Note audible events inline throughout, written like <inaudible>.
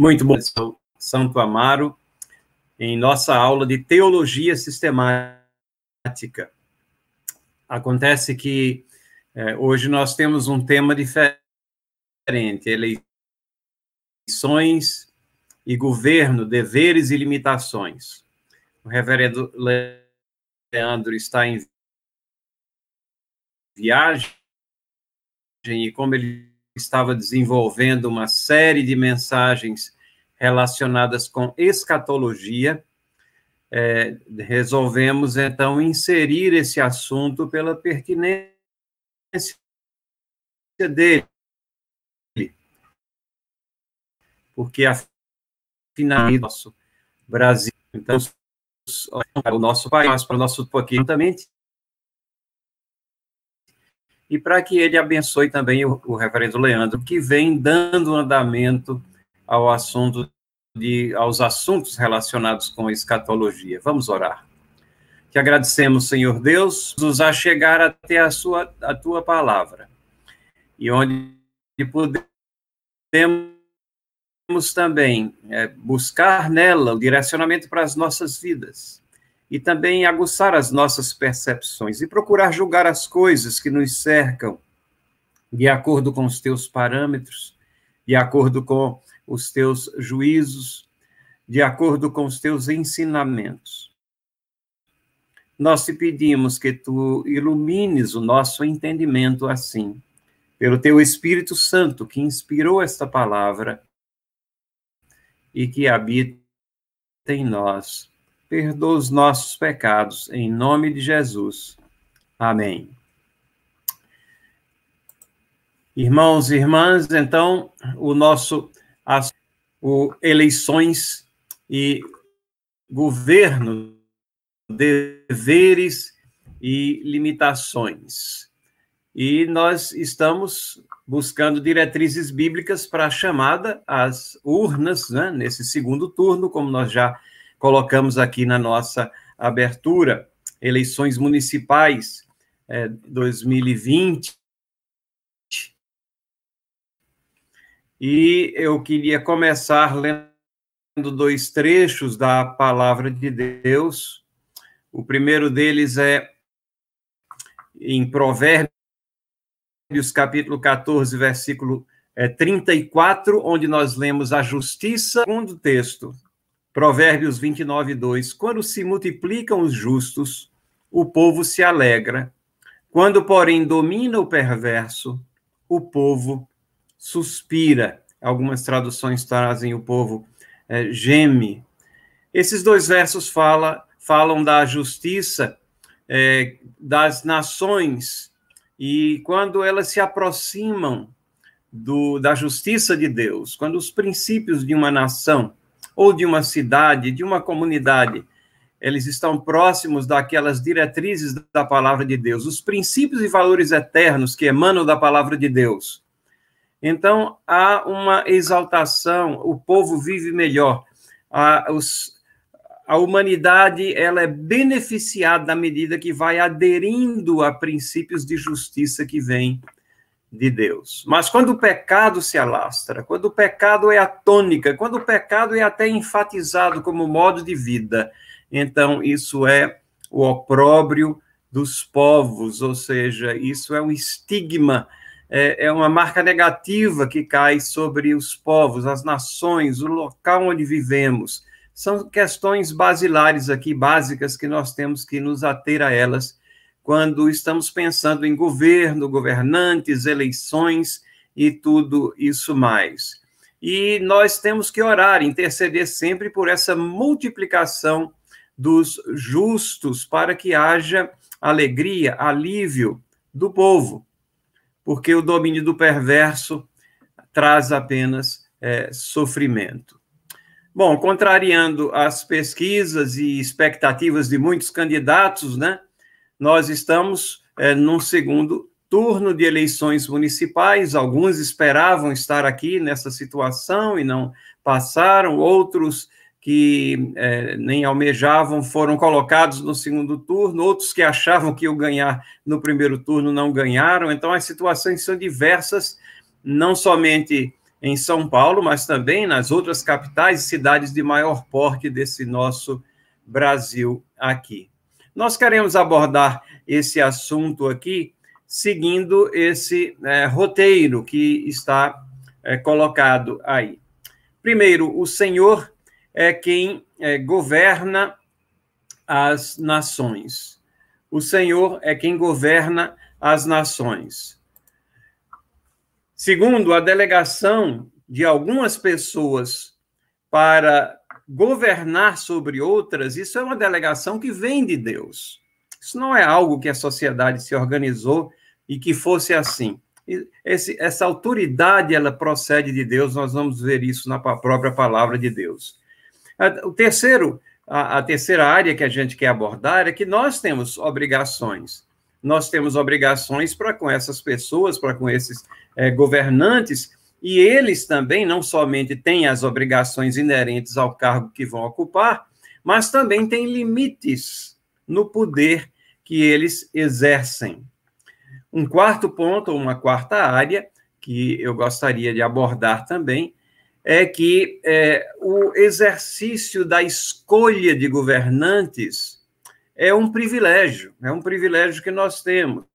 Muito bom, Santo Amaro, em nossa aula de teologia sistemática. Acontece que é, hoje nós temos um tema diferente, eleições e governo, deveres e limitações. O reverendo Leandro está em viagem e como ele estava desenvolvendo uma série de mensagens relacionadas com escatologia, é, resolvemos então inserir esse assunto pela pertinência dele, porque afinal nosso Brasil, então o nosso país, para o nosso pouquinho também e para que ele abençoe também o, o, reverendo Leandro, que vem dando andamento ao assunto de, aos assuntos relacionados com escatologia. Vamos orar. Que agradecemos, Senhor Deus, nos a chegar até a sua a tua palavra. E onde podemos também é, buscar nela o direcionamento para as nossas vidas e também aguçar as nossas percepções e procurar julgar as coisas que nos cercam de acordo com os teus parâmetros, de acordo com os teus juízos, de acordo com os teus ensinamentos. Nós te pedimos que tu ilumines o nosso entendimento assim, pelo teu Espírito Santo que inspirou esta palavra e que habita em nós perdoa os nossos pecados, em nome de Jesus. Amém. Irmãos e irmãs, então, o nosso as, o eleições e governo, deveres e limitações. E nós estamos buscando diretrizes bíblicas para a chamada às urnas, né, nesse segundo turno, como nós já colocamos aqui na nossa abertura, eleições municipais é, 2020. E eu queria começar lendo dois trechos da palavra de Deus. O primeiro deles é em Provérbios, capítulo 14, versículo é, 34, onde nós lemos a justiça, segundo texto, Provérbios 29, 2. Quando se multiplicam os justos, o povo se alegra. Quando, porém, domina o perverso, o povo suspira. Algumas traduções trazem o povo é, geme. Esses dois versos fala, falam da justiça é, das nações e quando elas se aproximam do, da justiça de Deus, quando os princípios de uma nação ou de uma cidade, de uma comunidade, eles estão próximos daquelas diretrizes da palavra de Deus, os princípios e valores eternos que emanam da palavra de Deus. Então, há uma exaltação, o povo vive melhor, a, os, a humanidade ela é beneficiada à medida que vai aderindo a princípios de justiça que vêm de Deus. Mas quando o pecado se alastra, quando o pecado é a tônica, quando o pecado é até enfatizado como modo de vida, então isso é o opróbrio dos povos, ou seja, isso é um estigma, é, é uma marca negativa que cai sobre os povos, as nações, o local onde vivemos. São questões basilares aqui, básicas, que nós temos que nos ater a elas quando estamos pensando em governo, governantes, eleições e tudo isso mais. E nós temos que orar, interceder sempre por essa multiplicação dos justos, para que haja alegria, alívio do povo, porque o domínio do perverso traz apenas é, sofrimento. Bom, contrariando as pesquisas e expectativas de muitos candidatos, né? Nós estamos é, num segundo turno de eleições municipais. Alguns esperavam estar aqui nessa situação e não passaram, outros que é, nem almejavam foram colocados no segundo turno, outros que achavam que iam ganhar no primeiro turno não ganharam. Então, as situações são diversas, não somente em São Paulo, mas também nas outras capitais e cidades de maior porte desse nosso Brasil aqui. Nós queremos abordar esse assunto aqui seguindo esse é, roteiro que está é, colocado aí. Primeiro, o Senhor é quem é, governa as nações. O Senhor é quem governa as nações. Segundo, a delegação de algumas pessoas para governar sobre outras, isso é uma delegação que vem de Deus. Isso não é algo que a sociedade se organizou e que fosse assim. Esse, essa autoridade, ela procede de Deus, nós vamos ver isso na própria palavra de Deus. O terceiro, a, a terceira área que a gente quer abordar é que nós temos obrigações nós temos obrigações para com essas pessoas, para com esses é, governantes, e eles também não somente têm as obrigações inerentes ao cargo que vão ocupar, mas também têm limites no poder que eles exercem. Um quarto ponto, uma quarta área, que eu gostaria de abordar também, é que é, o exercício da escolha de governantes é um privilégio, é um privilégio que nós temos.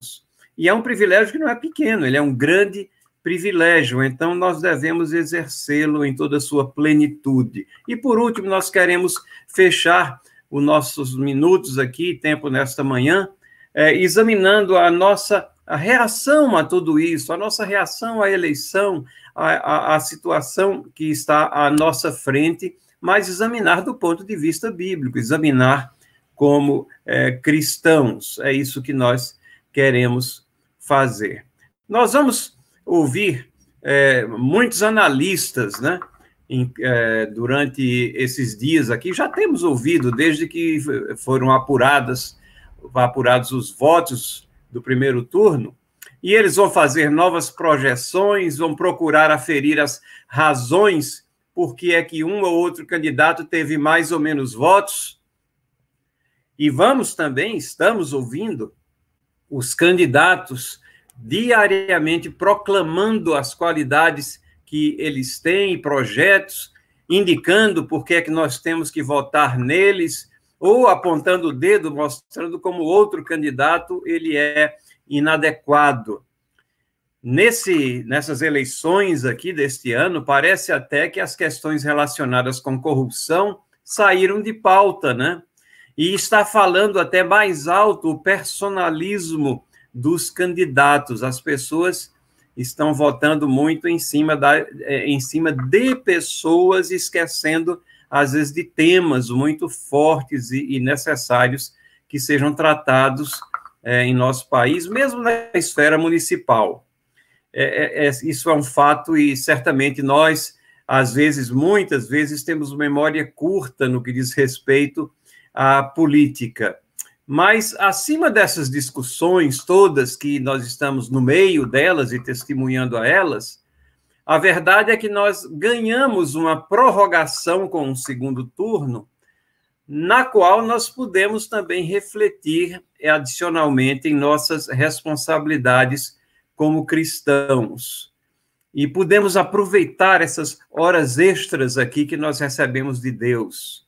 E é um privilégio que não é pequeno, ele é um grande privilégio, então nós devemos exercê-lo em toda a sua plenitude. E por último, nós queremos fechar os nossos minutos aqui, tempo nesta manhã, é, examinando a nossa a reação a tudo isso, a nossa reação à eleição, a situação que está à nossa frente, mas examinar do ponto de vista bíblico, examinar como é, cristãos. É isso que nós queremos fazer. Nós vamos ouvir é, muitos analistas, né? Em, é, durante esses dias aqui, já temos ouvido, desde que foram apuradas, apurados os votos do primeiro turno, e eles vão fazer novas projeções, vão procurar aferir as razões por que é que um ou outro candidato teve mais ou menos votos, e vamos também, estamos ouvindo os candidatos diariamente proclamando as qualidades que eles têm, projetos, indicando por que é que nós temos que votar neles, ou apontando o dedo, mostrando como outro candidato ele é inadequado. Nesse, nessas eleições aqui deste ano, parece até que as questões relacionadas com corrupção saíram de pauta, né? e está falando até mais alto o personalismo dos candidatos. As pessoas estão votando muito em cima, da, é, em cima de pessoas, esquecendo, às vezes, de temas muito fortes e, e necessários que sejam tratados é, em nosso país, mesmo na esfera municipal. É, é, é isso é um fato e certamente nós, às vezes, muitas vezes, temos memória curta no que diz respeito a política. Mas, acima dessas discussões todas que nós estamos no meio delas e testemunhando a elas, a verdade é que nós ganhamos uma prorrogação com o segundo turno, na qual nós podemos também refletir adicionalmente em nossas responsabilidades como cristãos. E podemos aproveitar essas horas extras aqui que nós recebemos de Deus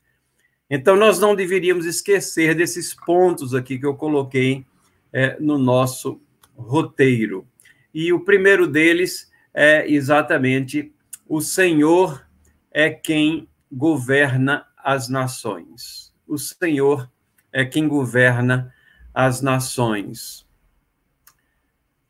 então, nós não deveríamos esquecer desses pontos aqui que eu coloquei é, no nosso roteiro. E o primeiro deles é exatamente: o Senhor é quem governa as nações. O Senhor é quem governa as nações.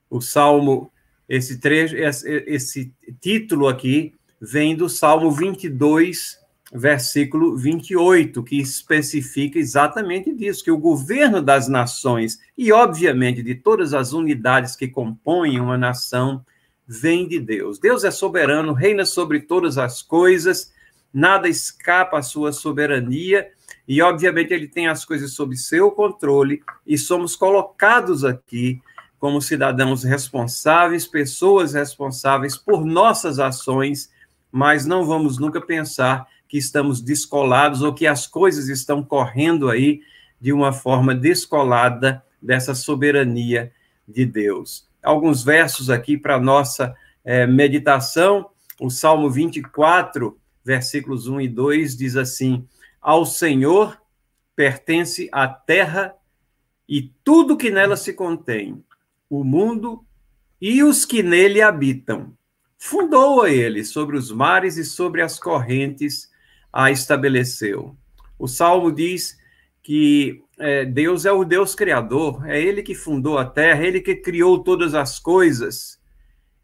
O Salmo, esse trecho, esse, esse título aqui vem do Salmo 22, versículo 28, que especifica exatamente disso, que o governo das nações e, obviamente, de todas as unidades que compõem uma nação, vem de Deus. Deus é soberano, reina sobre todas as coisas, nada escapa à sua soberania, e, obviamente, ele tem as coisas sob seu controle, e somos colocados aqui como cidadãos responsáveis, pessoas responsáveis por nossas ações, mas não vamos nunca pensar que estamos descolados ou que as coisas estão correndo aí de uma forma descolada dessa soberania de Deus. Alguns versos aqui para nossa é, meditação. O Salmo 24, versículos 1 e 2 diz assim: Ao Senhor pertence a terra e tudo que nela se contém, o mundo e os que nele habitam. Fundou-a ele sobre os mares e sobre as correntes a estabeleceu. O Salmo diz que é, Deus é o Deus criador, é Ele que fundou a terra, é Ele que criou todas as coisas.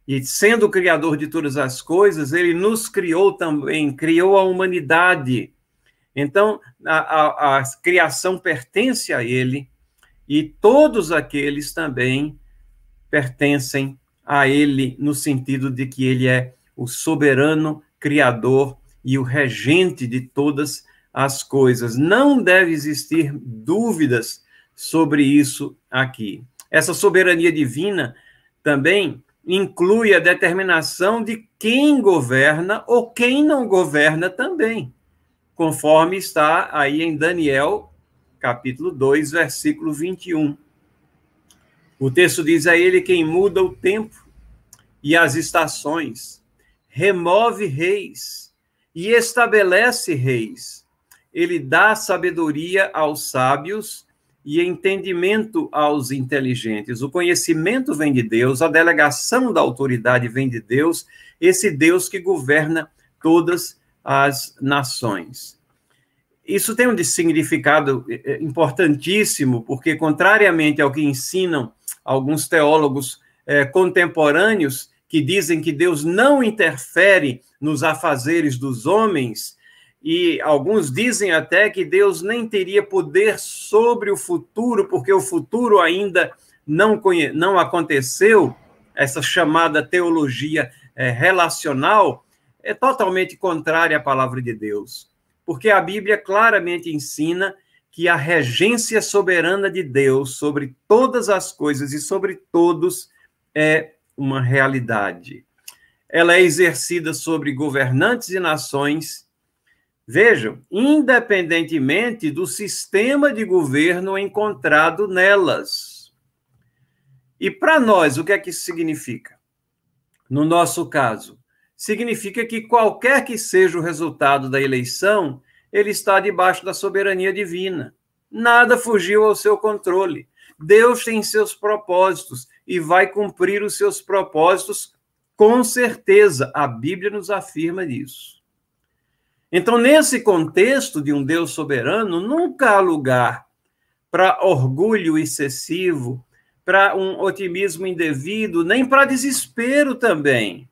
E sendo o criador de todas as coisas, Ele nos criou também, criou a humanidade. Então, a, a, a criação pertence a Ele e todos aqueles também pertencem a Ele, no sentido de que Ele é o soberano criador e o regente de todas as coisas. Não deve existir dúvidas sobre isso aqui. Essa soberania divina também inclui a determinação de quem governa ou quem não governa também, conforme está aí em Daniel, capítulo 2, versículo 21. O texto diz a ele quem muda o tempo e as estações, remove reis e estabelece reis ele dá sabedoria aos sábios e entendimento aos inteligentes. O conhecimento vem de Deus, a delegação da autoridade vem de Deus, esse Deus que governa todas as nações. Isso tem um significado eh, eh, importantíssimo, porque, contrariamente ao que ensinam alguns teólogos eh, contemporâneos, que dizem que Deus não interfere nos afazeres dos homens, e alguns dizem até que Deus nem teria poder sobre o futuro, porque o futuro ainda não, não aconteceu, essa chamada teologia é, relacional, é totalmente contrária à palavra de Deus. Porque a Bíblia claramente ensina que a regência soberana de Deus sobre todas as coisas e sobre todos é uma realidade. Ela é exercida sobre governantes e nações Vejam, independentemente do sistema de governo encontrado nelas. E para nós, o que é que isso significa? No nosso caso, significa que qualquer que seja o resultado da eleição, ele está debaixo da soberania divina. Nada fugiu ao seu controle. Deus tem seus propósitos e vai cumprir os seus propósitos com certeza. A Bíblia nos afirma isso. Então, nesse contexto de um Deus soberano, nunca há lugar para orgulho excessivo, para um otimismo indevido, nem para desespero também,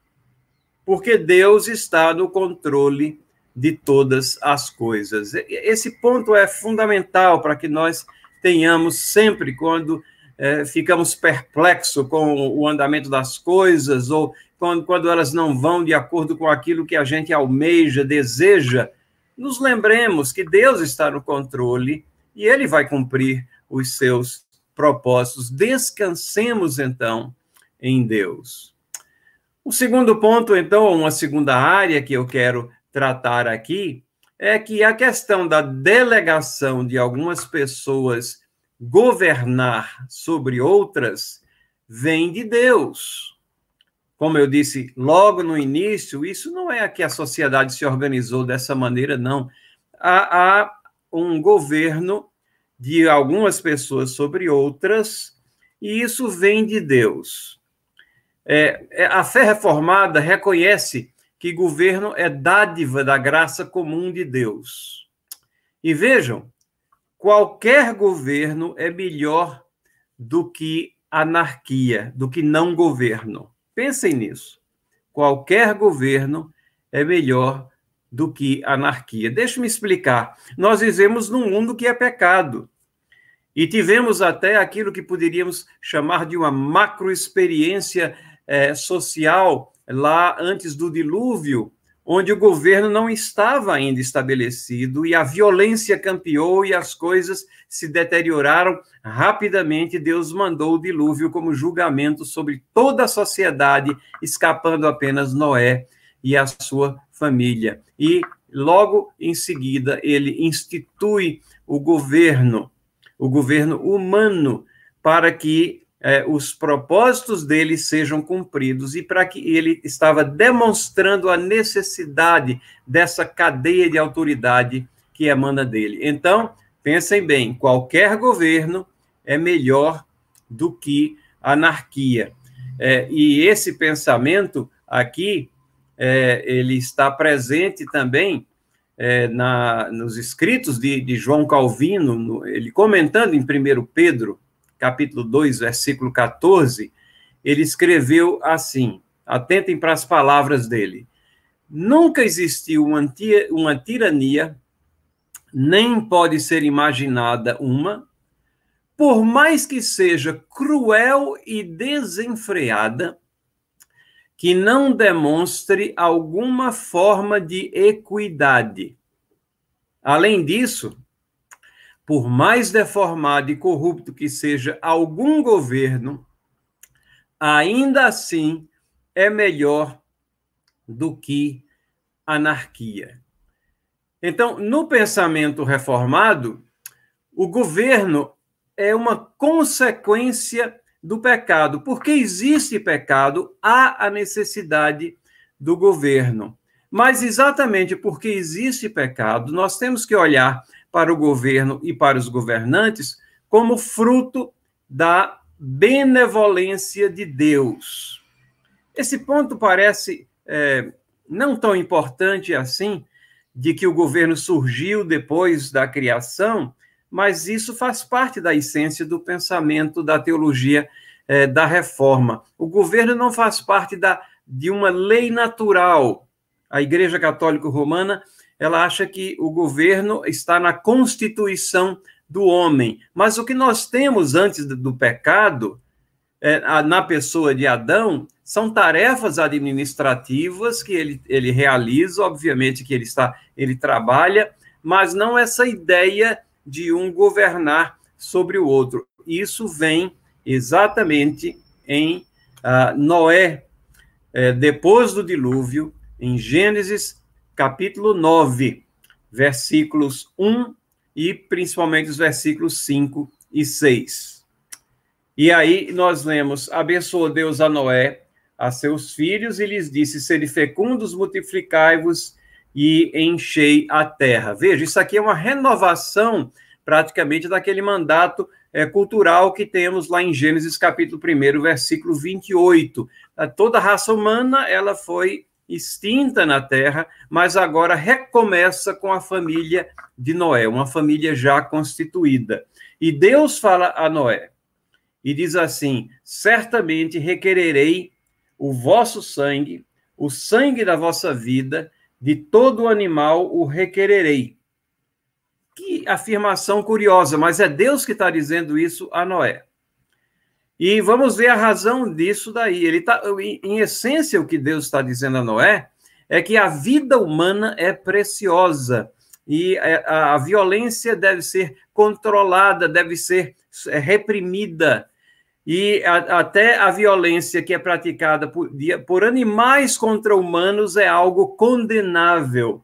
porque Deus está no controle de todas as coisas. Esse ponto é fundamental para que nós tenhamos sempre, quando é, ficamos perplexos com o andamento das coisas ou quando, quando elas não vão de acordo com aquilo que a gente almeja, deseja, nos lembremos que Deus está no controle e ele vai cumprir os seus propósitos. Descansemos, então, em Deus. O segundo ponto, então, uma segunda área que eu quero tratar aqui, é que a questão da delegação de algumas pessoas governar sobre outras vem de Deus. Como eu disse logo no início, isso não é que a sociedade se organizou dessa maneira, não. Há, há um governo de algumas pessoas sobre outras, e isso vem de Deus. É, é, a fé reformada reconhece que governo é dádiva da graça comum de Deus. E vejam, qualquer governo é melhor do que anarquia, do que não governo. Pensem nisso. Qualquer governo é melhor do que anarquia. Deixe-me explicar. Nós vivemos num mundo que é pecado. E tivemos até aquilo que poderíamos chamar de uma macroexperiência é, social lá antes do dilúvio, onde o governo não estava ainda estabelecido e a violência campeou e as coisas se deterioraram rapidamente. Deus mandou o dilúvio como julgamento sobre toda a sociedade, escapando apenas Noé e a sua família. E logo em seguida ele institui o governo, o governo humano, para que é, os propósitos dele sejam cumpridos e para que ele estava demonstrando a necessidade dessa cadeia de autoridade que emana dele. Então, pensem bem: qualquer governo é melhor do que anarquia. É, e esse pensamento aqui, é, ele está presente também é, na, nos escritos de, de João Calvino, no, ele comentando em 1 Pedro, capítulo 2, versículo 14, ele escreveu assim: atentem para as palavras dele. Nunca existiu uma, uma tirania, nem pode ser imaginada uma, por mais que seja cruel e desenfreada, que não demonstre alguma forma de equidade. Além disso, por mais deformado e corrupto que seja algum governo, ainda assim é melhor do que anarquia. Então, no pensamento reformado, o governo é uma consequência do pecado. Porque existe pecado, há a necessidade do governo. Mas exatamente porque existe pecado, nós temos que olhar para o governo e para os governantes como fruto da benevolência de Deus. Esse ponto parece é, não tão importante assim, de que o governo surgiu depois da criação, mas isso faz parte da essência do pensamento da teologia é, da reforma. O governo não faz parte da, de uma lei natural. A Igreja Católica Romana ela acha que o governo está na constituição do homem. Mas o que nós temos antes do pecado, é, na pessoa de Adão, são tarefas administrativas que ele, ele realiza, obviamente que ele está, ele trabalha, mas não essa ideia de um governar sobre o outro. Isso vem exatamente em uh, Noé, é, depois do dilúvio, em Gênesis capítulo 9, versículos 1 e principalmente os versículos 5 e 6. E aí nós lemos: abençoou Deus a Noé, a seus filhos, e lhes disse: Sede fecundos, multiplicai-vos e enchei a terra. Veja, isso aqui é uma renovação praticamente daquele mandato é, cultural que temos lá em Gênesis capítulo 1, versículo 28. Toda a raça humana ela foi extinta na terra, mas agora recomeça com a família de Noé, uma família já constituída. E Deus fala a Noé e diz assim: Certamente requererei o vosso sangue, o sangue da vossa vida, de todo animal o requererei. Que afirmação curiosa, mas é Deus que está dizendo isso a Noé. E vamos ver a razão disso daí. Ele tá, em essência, o que Deus está dizendo a Noé é que a vida humana é preciosa e é, a, violência deve ser controlada, deve ser é, reprimida. E a, até a violência que é praticada por, por animais contra humanos é algo condenável.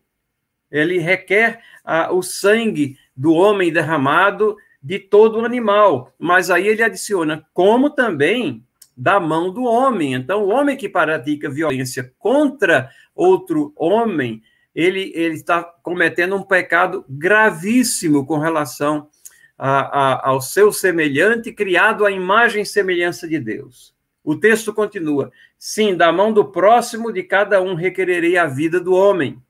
Ele requer a, o sangue do homem derramado de todo animal. Mas aí ele adiciona, como também da mão do homem. Então, o homem que pratica violência contra outro homem, ele, ele está cometendo um pecado gravíssimo com relação a, a, ao seu semelhante, criado à imagem e semelhança de Deus. O texto continua: Sim, da mão do próximo de cada um requererei a vida do homem.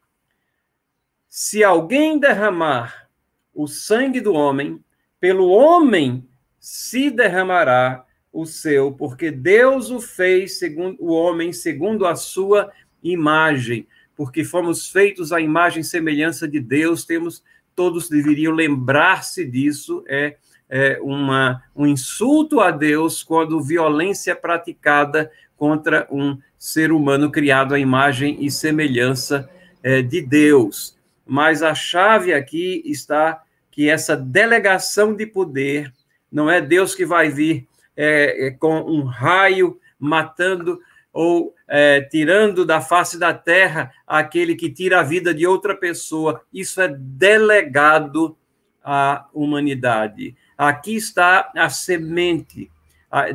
Se alguém derramar o sangue do homem, pelo homem se derramará o seu, porque Deus o fez segundo o homem segundo a sua imagem, porque fomos feitos à imagem e semelhança de Deus, temos todos deveriam lembrar-se disso, é, é uma, um insulto a Deus quando violência é praticada contra um ser humano criado à imagem e semelhança é, de Deus. Mas a chave aqui está que essa delegação de poder não é Deus que vai vir é, é, com um raio matando ou é, tirando da face da terra aquele que tira a vida de outra pessoa. Isso é delegado à humanidade. Aqui está a semente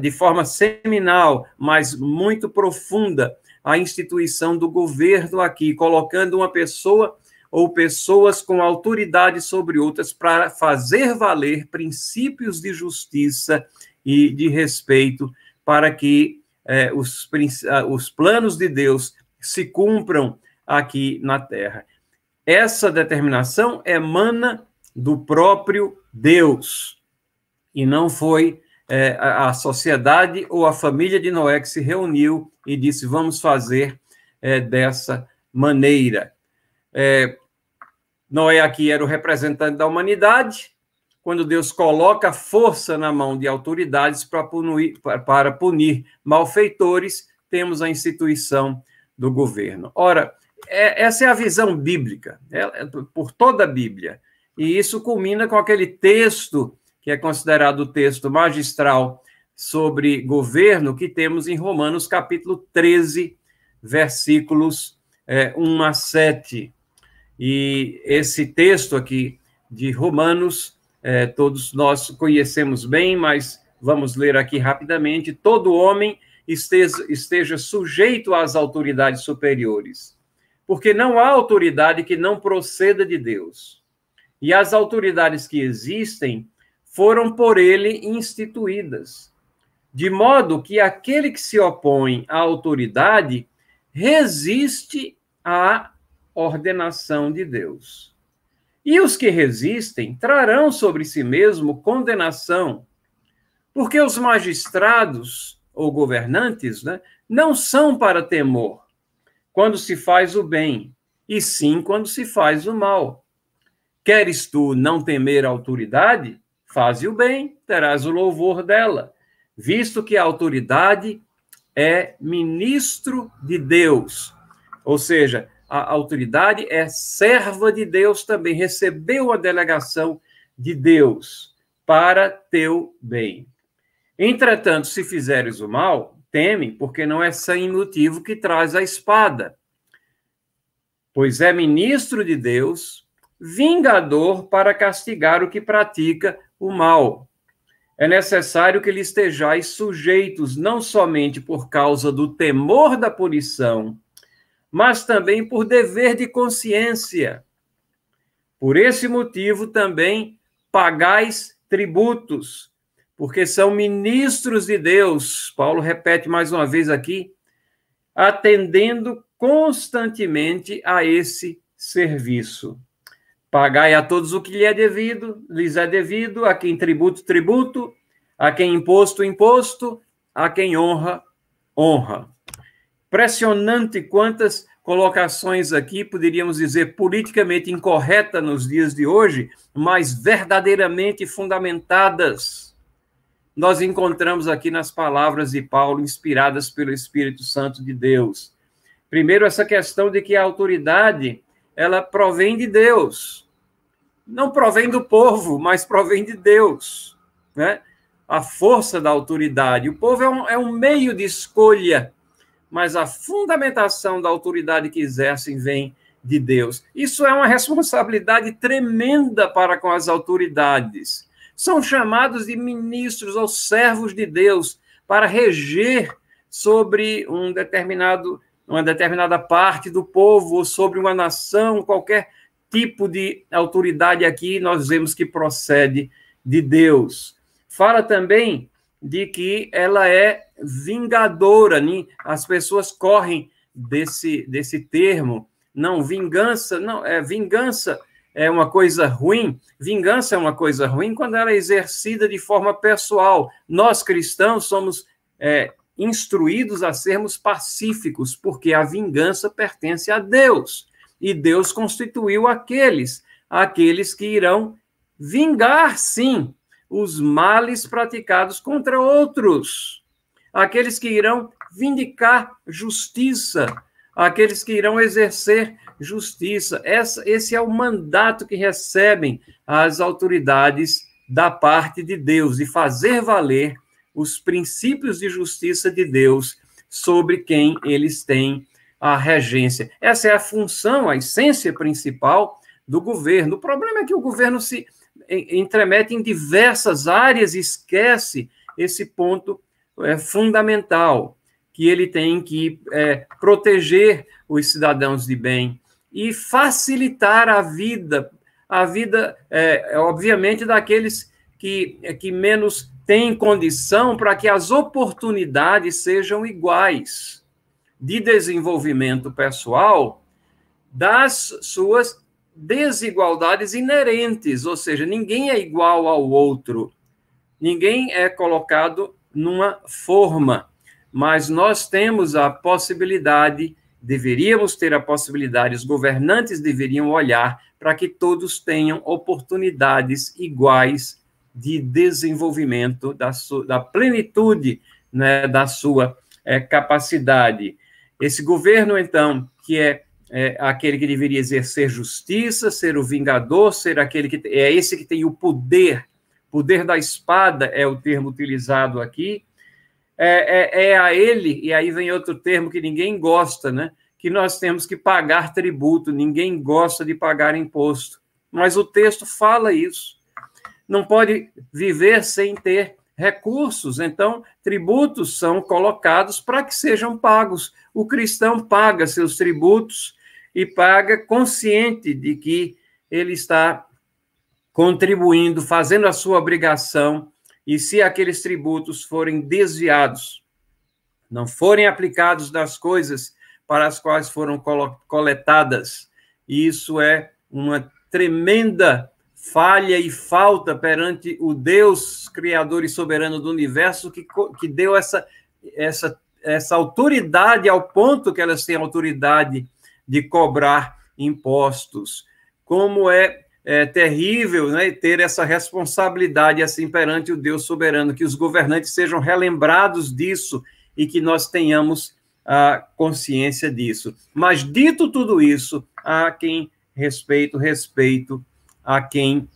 de forma seminal, mas muito profunda, a instituição do governo aqui, colocando uma pessoa ou pessoas com autoridade sobre outras para fazer valer princípios de justiça e de respeito para que é, os, os planos de Deus se cumpram aqui na terra. Essa determinação emana do próprio Deus e não foi é, a, sociedade ou a família de Noé que se reuniu e disse: vamos fazer é, dessa maneira. É, Noé aqui era o representante da humanidade, quando Deus coloca força na mão de autoridades para punir, para punir malfeitores, temos a instituição do governo. Ora, é, essa é a visão bíblica, é, é, por toda a Bíblia. E isso culmina com aquele texto que é considerado o texto magistral sobre governo que temos em Romanos capítulo 13, versículos é, 1 a 7. E esse texto aqui de Romanos é, todos nós conhecemos bem, mas vamos ler aqui rapidamente. Todo homem esteja, esteja sujeito às autoridades superiores, porque não há autoridade que não proceda de Deus. E as autoridades que existem foram por ele instituídas, de modo que aquele que se opõe à autoridade resiste à ordenação de Deus. E os que resistem trarão sobre si mesmo condenação, porque os magistrados ou governantes né, não são para temor quando se faz o bem, e sim quando se faz o mal. Queres tu não temer a autoridade? Faze o bem, terás o louvor dela, visto que a autoridade é ministro de Deus. Ou seja, a autoridade é serva de Deus também, recebeu a delegação de Deus para teu bem. Entretanto, se fizeres o mal, teme, porque não é sem motivo que traz a espada, pois é ministro de Deus, vingador para castigar o que pratica o mal. É necessário que lhe estejais sujeitos, não somente por causa do temor da punição, mas também por dever de consciência. Por esse motivo também pagais tributos, porque são ministros de Deus. Paulo repete mais uma vez aqui, atendendo constantemente a esse serviço. Pagai a todos o que lhe é devido, lhes é devido, a quem tributo, tributo, a quem imposto, imposto, a quem honra, honra. Impressionante quantas colocações aqui, poderíamos dizer politicamente incorreta nos dias de hoje, mas verdadeiramente fundamentadas. Nós encontramos aqui nas palavras de Paulo, inspiradas pelo Espírito Santo de Deus. Primeiro, essa questão de que a autoridade, ela provém de Deus. Não provém do povo, mas provém de Deus. Né? A força da autoridade. O povo é um, é um meio de escolha mas a fundamentação da autoridade que exercem vem de Deus. Isso é uma responsabilidade tremenda para com as autoridades. São chamados de ministros ou servos de Deus para reger sobre um determinado uma determinada parte do povo ou sobre uma nação, qualquer tipo de autoridade aqui, nós vemos que procede de Deus. Fala também de que ela é vingadora, né? as pessoas correm desse, desse termo, não, vingança, não, é vingança é uma coisa ruim, vingança é uma coisa ruim quando ela é exercida de forma pessoal. Nós cristãos somos é, instruídos a sermos pacíficos, porque a vingança pertence a Deus, e Deus constituiu aqueles, aqueles que irão vingar, sim, os males praticados contra outros, aqueles que irão vindicar justiça, aqueles que irão exercer justiça. Essa, esse é o mandato que recebem as autoridades da parte de Deus, de fazer valer os princípios de justiça de Deus sobre quem eles têm a regência. Essa é a função, a essência principal do governo. O problema é que o governo se entremete em diversas áreas e esquece esse ponto é, fundamental, que ele tem que é, proteger os cidadãos de bem e facilitar a vida, a vida, é, obviamente, daqueles que, que menos têm condição para que as oportunidades sejam iguais de desenvolvimento pessoal das suas desigualdades inerentes, ou seja, ninguém é igual ao outro, ninguém é colocado numa forma, mas nós temos a possibilidade, deveríamos ter a possibilidade, os governantes deveriam olhar para que todos tenham oportunidades iguais de desenvolvimento da, sua, da plenitude né, da sua é, capacidade. Esse governo, então, que é é aquele que deveria exercer justiça, ser o vingador, ser aquele que é esse que tem o poder, poder da espada é o termo utilizado aqui. É, é, é a ele, e aí vem outro termo que ninguém gosta, né? Que nós temos que pagar tributo, ninguém gosta de pagar imposto. Mas o texto fala isso. Não pode viver sem ter recursos, então tributos são colocados para que sejam pagos. O cristão paga seus tributos e paga consciente de que ele está contribuindo, fazendo a sua obrigação, e se aqueles tributos forem desviados, não forem aplicados nas coisas para as quais foram coletadas, isso é uma tremenda falha e falta perante o Deus criador e soberano do universo que, que deu essa, essa, essa autoridade ao ponto que elas têm autoridade de cobrar impostos. Como é, é terrível né, ter essa responsabilidade assim perante o Deus soberano, que os governantes sejam relembrados disso e que nós tenhamos a consciência disso. Mas dito tudo isso, há quem respeito, respeito, a quem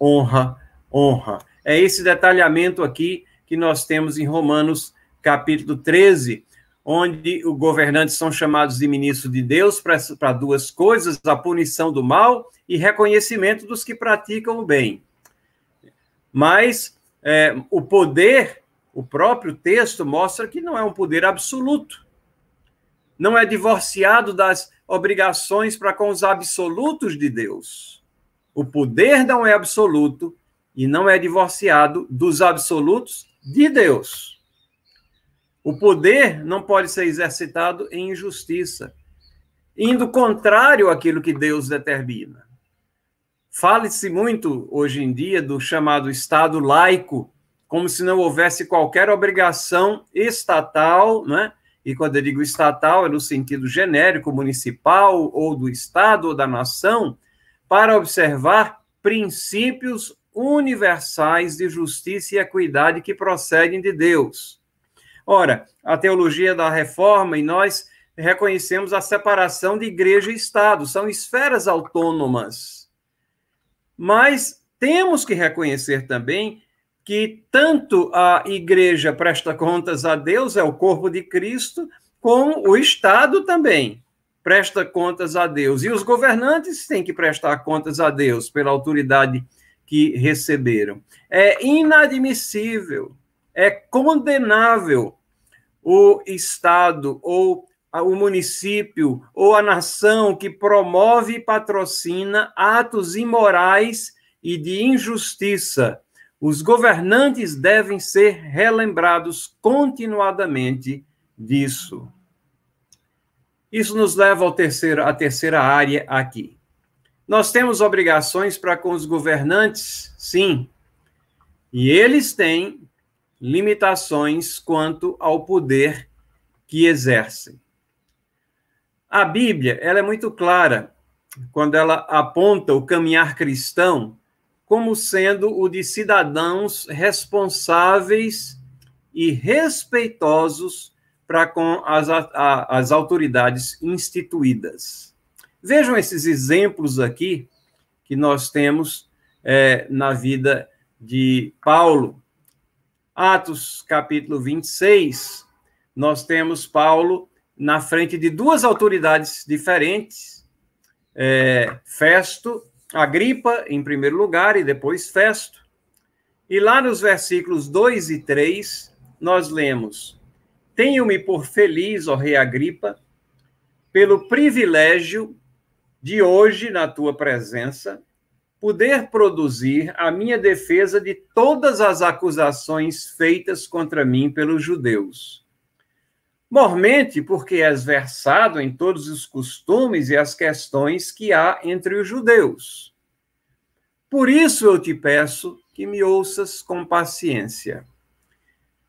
honra, honra. É esse detalhamento aqui que nós temos em Romanos capítulo 13, onde os governantes são chamados de ministros de Deus para duas coisas: a punição do mal e reconhecimento dos que praticam o bem. Mas é, o poder, o próprio texto mostra que não é um poder absoluto. Não é divorciado das obrigações para com os absolutos de Deus. O poder não é absoluto e não é divorciado dos absolutos de Deus. O poder não pode ser exercitado em injustiça, indo contrário àquilo que Deus determina. Fale-se muito hoje em dia do chamado Estado laico, como se não houvesse qualquer obrigação estatal, né? e quando eu digo estatal, é no sentido genérico, municipal, ou do Estado ou da nação, para observar princípios universais de justiça e equidade que procedem de Deus. Ora, a teologia da reforma e nós reconhecemos a separação de igreja e Estado, são esferas autônomas. Mas temos que reconhecer também que tanto a igreja presta contas a Deus, é o corpo de Cristo, como o Estado também presta contas a Deus. E os governantes têm que prestar contas a Deus pela autoridade que receberam. É inadmissível, é condenável o Estado ou o município ou a nação que promove e patrocina atos imorais e de injustiça. Os governantes devem ser relembrados continuadamente disso. Isso nos leva ao terceiro, à terceira área aqui. Nós temos obrigações para com os governantes, sim, e eles têm limitações quanto ao poder que exercem. A Bíblia, ela é muito clara quando ela aponta o caminhar cristão como sendo o de cidadãos responsáveis e respeitosos para com as, a, as autoridades instituídas. Vejam esses exemplos aqui que nós temos é, na vida de Paulo, Atos, capítulo 26, nós temos Paulo na frente de duas autoridades diferentes, é, Festo, Agripa, em primeiro lugar, e depois Festo. E lá nos versículos 2 e 3, nós lemos: Tenho-me por feliz, ó rei Agripa, pelo privilégio de hoje, na tua presença, poder produzir a minha defesa de todas as acusações feitas contra mim pelos judeus. Mormente, porque és versado em todos os costumes e as questões que há entre os judeus. Por isso eu te peço que me ouças com paciência.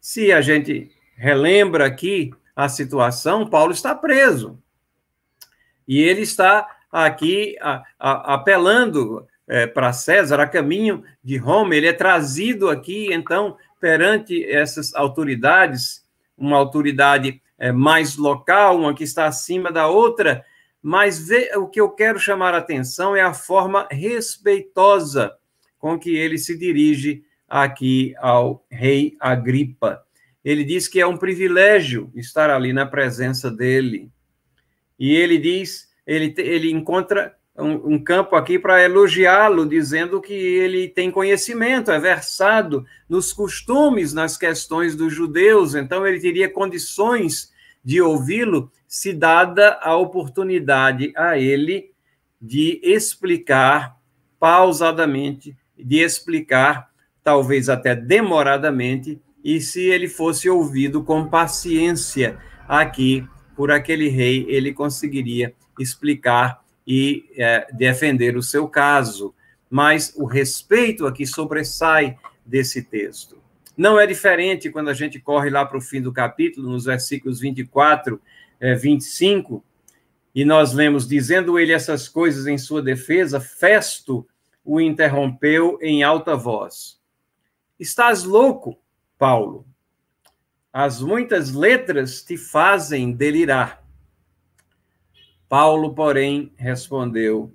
Se a gente relembra aqui a situação, Paulo está preso. E ele está aqui apelando é, para César, a caminho de Roma, ele é trazido aqui, então, perante essas autoridades, uma autoridade é, mais local, uma que está acima da outra, mas vê, o que eu quero chamar a atenção é a forma respeitosa com que ele se dirige aqui ao rei Agripa. Ele diz que é um privilégio estar ali na presença dele. E ele diz, ele, ele encontra um, um campo aqui para elogiá-lo, dizendo que ele tem conhecimento, é versado nos costumes, nas questões dos judeus, então ele teria condições de ouvi-lo se dada a oportunidade a ele de explicar pausadamente, de explicar, talvez até demoradamente, e se ele fosse ouvido com paciência aqui por aquele rei, ele conseguiria explicar e é, defender o seu caso. Mas o respeito aqui sobressai desse texto. Não é diferente quando a gente corre lá para o fim do capítulo, nos versículos 24, é, 25, e nós lemos: dizendo ele essas coisas em sua defesa, Festo o interrompeu em alta voz. Estás louco, Paulo? As muitas letras te fazem delirar. Paulo, porém, respondeu: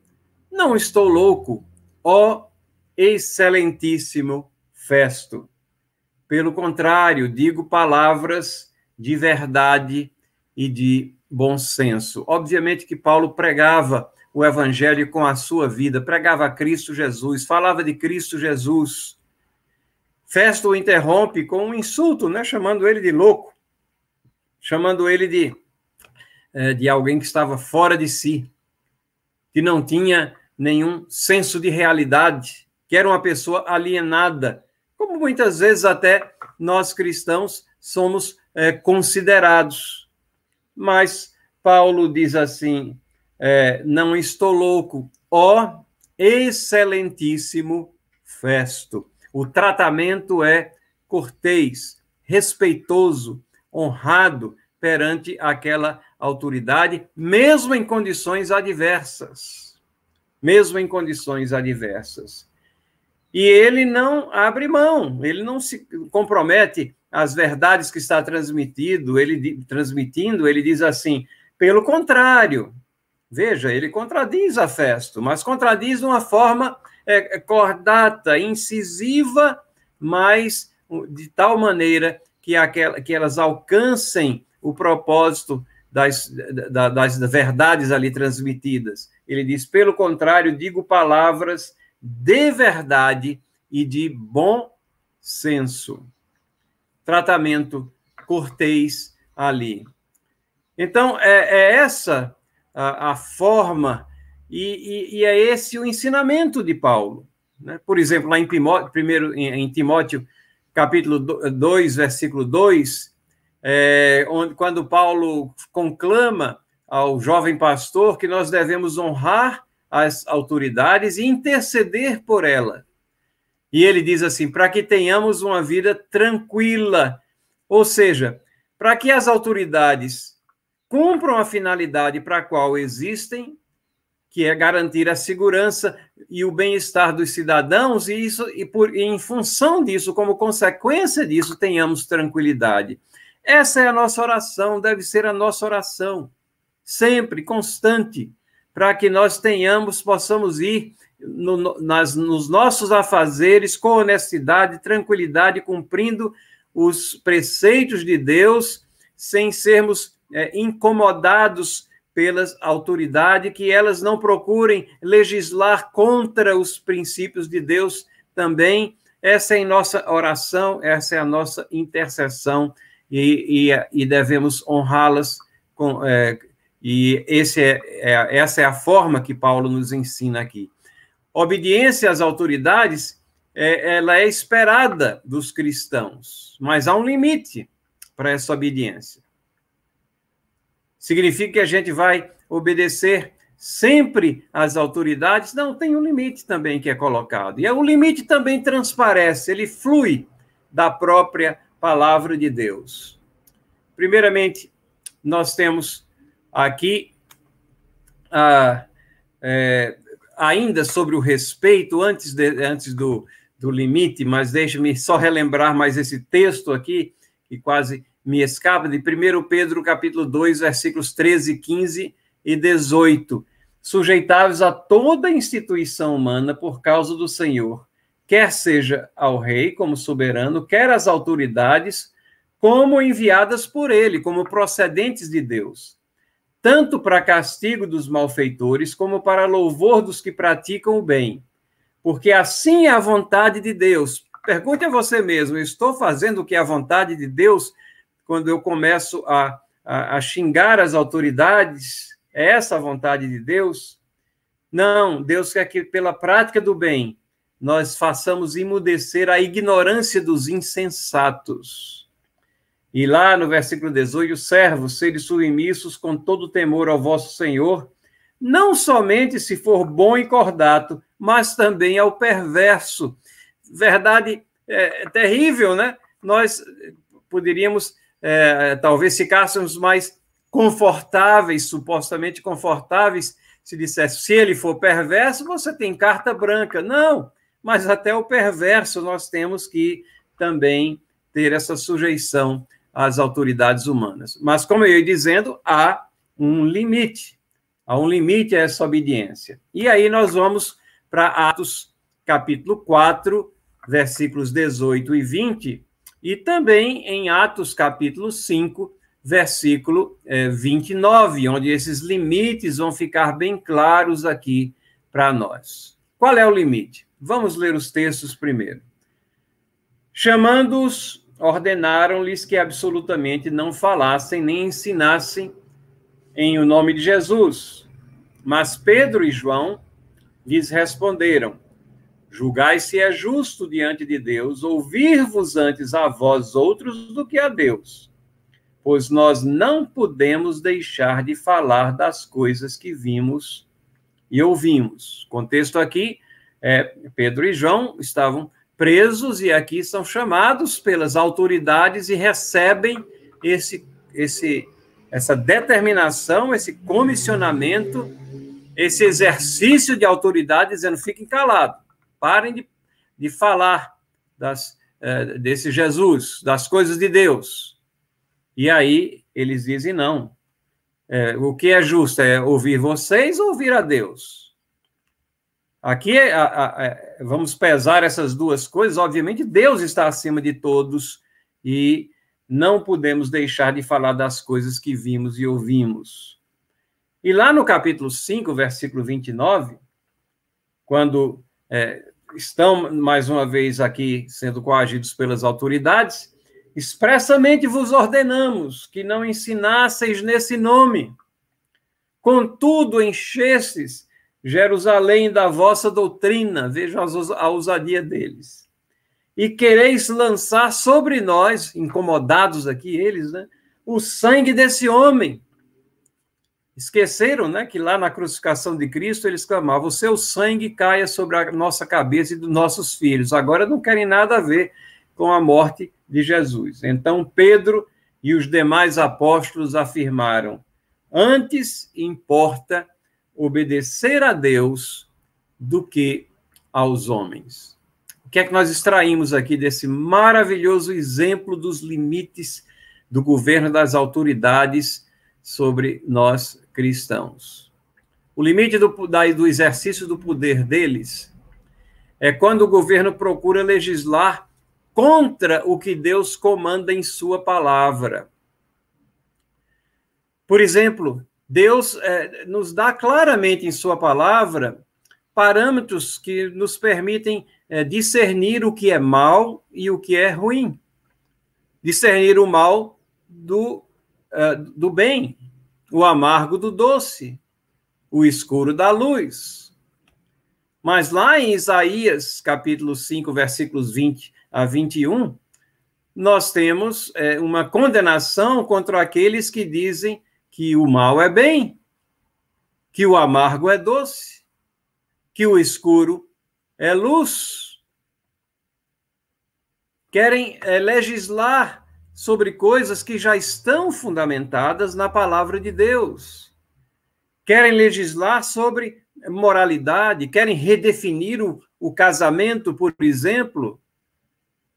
Não estou louco, ó excelentíssimo Festo. Pelo contrário, digo palavras de verdade e de bom senso. Obviamente que Paulo pregava o evangelho com a sua vida, pregava Cristo Jesus, falava de Cristo Jesus. Festo o interrompe com um insulto, né, chamando ele de louco, chamando ele de é, de alguém que estava fora de si, que não tinha nenhum senso de realidade, que era uma pessoa alienada, como muitas vezes até nós cristãos somos é, considerados. Mas Paulo diz assim: é, não estou louco, ó excelentíssimo Festo. O tratamento é cortês, respeitoso, honrado perante aquela autoridade, mesmo em condições adversas. Mesmo em condições adversas. E ele não abre mão, ele não se compromete às verdades que está transmitido, ele transmitindo, ele diz assim: pelo contrário, veja, ele contradiz a Festo, mas contradiz de uma forma é, cordata, incisiva, mas de tal maneira que, aquela, que elas alcancem o propósito das, das, das verdades ali transmitidas. Ele diz: pelo contrário, digo palavras de verdade e de bom senso. Tratamento cortês ali. Então, é, é essa a, a forma, e, e, e, é esse o ensinamento de Paulo. Né? Por exemplo, lá em Timóteo, primeiro, em, em Timóteo, capítulo 2, versículo 2, é, onde, quando Paulo conclama ao jovem pastor que nós devemos honrar as autoridades e interceder por ela. E ele diz assim: para que tenhamos uma vida tranquila, ou seja, para que as autoridades cumpram a finalidade para a qual existem, que é garantir a segurança e o bem-estar dos cidadãos, e isso e por e em função disso, como consequência disso, tenhamos tranquilidade. Essa é a nossa oração, deve ser a nossa oração, sempre, constante, para que nós tenhamos, possamos ir no, nas, nos nossos afazeres com honestidade, tranquilidade, cumprindo os preceitos de Deus, sem sermos é, incomodados pelas autoridades, que elas não procurem legislar contra os princípios de Deus também, essa é a nossa oração, essa é a nossa intercessão e, e, e devemos honrá-las é, e esse é, é, essa é a forma que Paulo nos ensina aqui. Obediência às autoridades, é, ela é esperada dos cristãos, mas há um limite para essa obediência. Significa que a gente vai obedecer sempre às autoridades? Não, tem um limite também que é colocado. E o limite também transparece, ele flui da própria palavra de Deus. Primeiramente, nós temos aqui, ah, é, ainda sobre o respeito, antes, de, antes do, do limite, mas deixe-me só relembrar mais esse texto aqui, que quase me escapa, de 1 Pedro, capítulo 2, versículos 13, 15 e 18. Sujeitáveis a toda instituição humana por causa do Senhor, quer seja ao rei como soberano, quer às autoridades, como enviadas por ele, como procedentes de Deus, tanto para castigo dos malfeitores, como para louvor dos que praticam o bem. Porque assim é a vontade de Deus. Pergunte a você mesmo: estou fazendo o que é a vontade de Deus? quando eu começo a, a, a xingar as autoridades, é essa a vontade de Deus? Não, Deus quer que, pela prática do bem, nós façamos imudecer a ignorância dos insensatos. E lá no versículo 18, servos, sede submissos com todo temor ao vosso Senhor, não somente se for bom e cordato, mas também ao perverso. Verdade é, é terrível, né? Nós poderíamos é, talvez ficássemos mais confortáveis, supostamente confortáveis, se dissesse, se ele for perverso, você tem carta branca. Não, mas até o perverso nós temos que também ter essa sujeição às autoridades humanas. Mas, como eu ia dizendo, há um limite. Há um limite a essa obediência. E aí nós vamos para Atos capítulo 4, versículos 18 e 20, e também em Atos capítulo 5, versículo é, 29, onde esses limites vão ficar bem claros aqui para nós. Qual é o limite? Vamos ler os textos primeiro. Chamando-os, ordenaram-lhes que absolutamente não falassem nem ensinassem em o nome de Jesus. Mas Pedro e João lhes responderam: Julgai se é justo diante de Deus ouvir-vos antes a vós outros do que a Deus, pois nós não podemos deixar de falar das coisas que vimos e ouvimos. Contexto aqui, é, Pedro e João estavam presos e aqui são chamados pelas autoridades e recebem esse, esse, essa determinação, esse comissionamento, esse exercício de autoridade, dizendo: fiquem calados Parem de, de falar das, é, desse Jesus, das coisas de Deus. E aí eles dizem: não. É, o que é justo é ouvir vocês ou ouvir a Deus? Aqui a, a, a, vamos pesar essas duas coisas. Obviamente, Deus está acima de todos e não podemos deixar de falar das coisas que vimos e ouvimos. E lá no capítulo 5, versículo 29, quando é, estão, mais uma vez, aqui sendo coagidos pelas autoridades, expressamente vos ordenamos que não ensinasseis nesse nome. Contudo, enchestes Jerusalém da vossa doutrina, vejam a ousadia deles. E quereis lançar sobre nós, incomodados aqui eles, né, o sangue desse homem, Esqueceram, né, que lá na crucificação de Cristo eles clamavam: "O seu sangue caia sobre a nossa cabeça e dos nossos filhos". Agora não querem nada a ver com a morte de Jesus. Então Pedro e os demais apóstolos afirmaram: "Antes importa obedecer a Deus do que aos homens". O que é que nós extraímos aqui desse maravilhoso exemplo dos limites do governo das autoridades sobre nós cristãos. O limite do, do exercício do poder deles é quando o governo procura legislar contra o que Deus comanda em Sua palavra. Por exemplo, Deus é, nos dá claramente em Sua palavra parâmetros que nos permitem é, discernir o que é mal e o que é ruim. Discernir o mal do, uh, do bem, o amargo do doce, o escuro da luz. Mas lá em Isaías, capítulo 5, versículos 20 a 21, nós temos é, uma condenação contra aqueles que dizem que o mal é bem, que o amargo é doce, que o escuro é luz. Querem é, legislar sobre coisas que já estão fundamentadas na palavra de Deus. Querem legislar sobre moralidade, querem redefinir o, o casamento, por exemplo.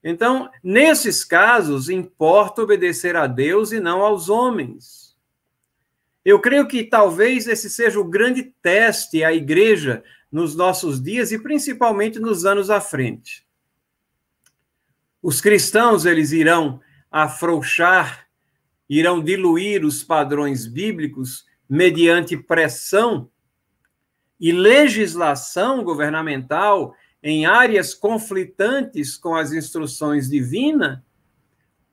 Então, nesses casos, importa obedecer a Deus e não aos homens. Eu creio que talvez esse seja o grande teste à igreja nos nossos dias e principalmente nos anos à frente. Os cristãos, eles irão afrouxar, irão diluir os padrões bíblicos mediante pressão e legislação governamental em áreas conflitantes com as instruções divinas,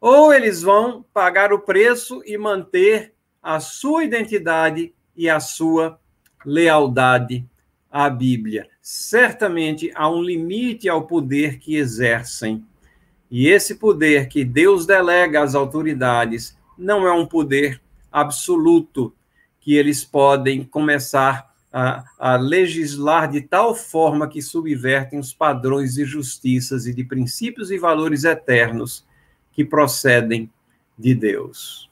ou eles vão pagar o preço e manter a sua identidade e a sua lealdade à Bíblia. Certamente há um limite ao poder que exercem. E esse poder que Deus delega às autoridades não é um poder absoluto que eles podem começar a, a, legislar de tal forma que subvertem os padrões de justiças e de princípios e valores eternos que procedem de Deus.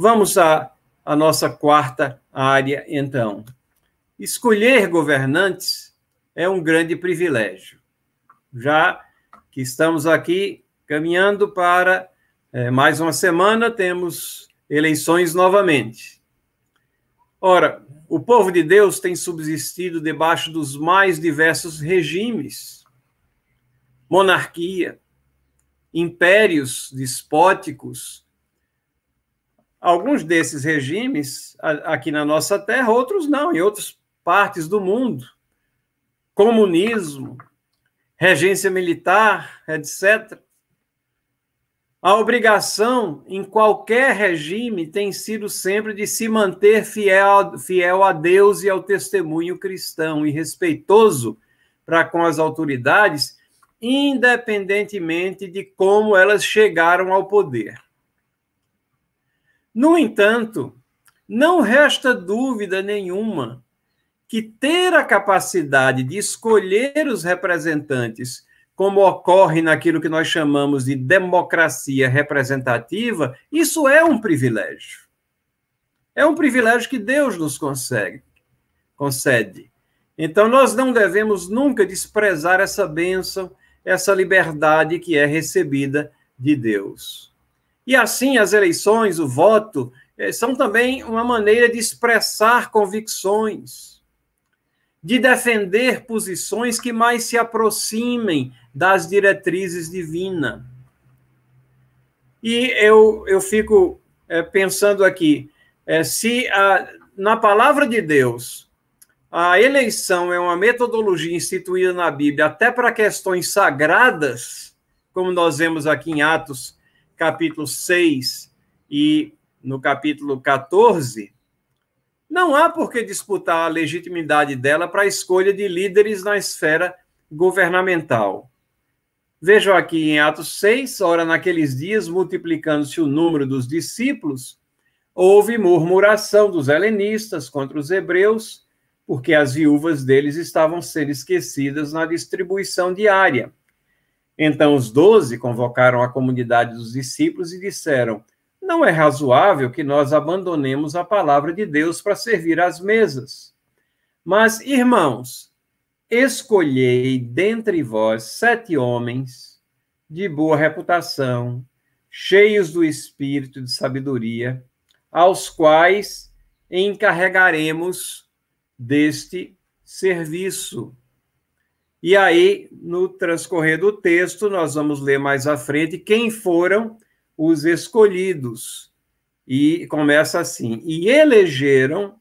Vamos à, à nossa quarta área, então. Escolher governantes é um grande privilégio. Já que estamos aqui caminhando para é, mais uma semana, temos eleições novamente. Ora, o povo de Deus tem subsistido debaixo dos mais diversos regimes monarquia, impérios despóticos, Alguns desses regimes aqui na nossa terra, outros não, em outras partes do mundo. Comunismo, regência militar, etc. A obrigação em qualquer regime tem sido sempre de se manter fiel, fiel a Deus e ao testemunho cristão e respeitoso para com as autoridades, independentemente de como elas chegaram ao poder. No entanto, não resta dúvida nenhuma que ter a capacidade de escolher os representantes, como ocorre naquilo que nós chamamos de democracia representativa, isso é um privilégio. É um privilégio que Deus nos consegue, concede. Então, nós não devemos nunca desprezar essa bênção, essa liberdade que é recebida de Deus. E assim, as eleições, o voto, eh, são também uma maneira de expressar convicções, de defender posições que mais se aproximem das diretrizes divinas. E eu, eu fico é, pensando aqui, é, se a, na palavra de Deus a eleição é uma metodologia instituída na Bíblia até para questões sagradas, como nós vemos aqui em Atos capítulo 6 e no capítulo 14, não há por que disputar a legitimidade dela para a escolha de líderes na esfera governamental. Vejam aqui em Atos 6, ora, naqueles dias, multiplicando-se o número dos discípulos, houve murmuração dos helenistas contra os hebreus, porque as viúvas deles estavam sendo esquecidas na distribuição diária. Então os doze convocaram a comunidade dos discípulos e disseram: Não é razoável que nós abandonemos a palavra de Deus para servir às mesas. Mas, irmãos, escolhei dentre vós sete homens de boa reputação, cheios do espírito de sabedoria, aos quais encarregaremos deste serviço. E aí, no transcorrer do texto, nós vamos ler mais à frente quem foram os escolhidos. E começa assim: e elegeram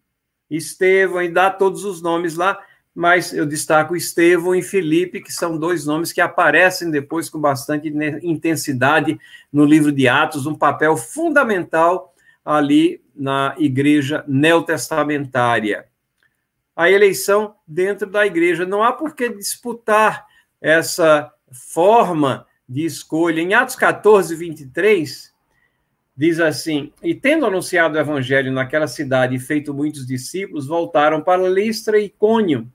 Estevão, e dá todos os nomes lá, mas eu destaco Estevão e Felipe, que são dois nomes que aparecem depois com bastante intensidade no livro de Atos, um papel fundamental ali na igreja neotestamentária. A eleição dentro da igreja. Não há por que disputar essa forma de escolha. Em Atos 14, 23, diz assim: E tendo anunciado o evangelho naquela cidade e feito muitos discípulos, voltaram para Listra e Cônio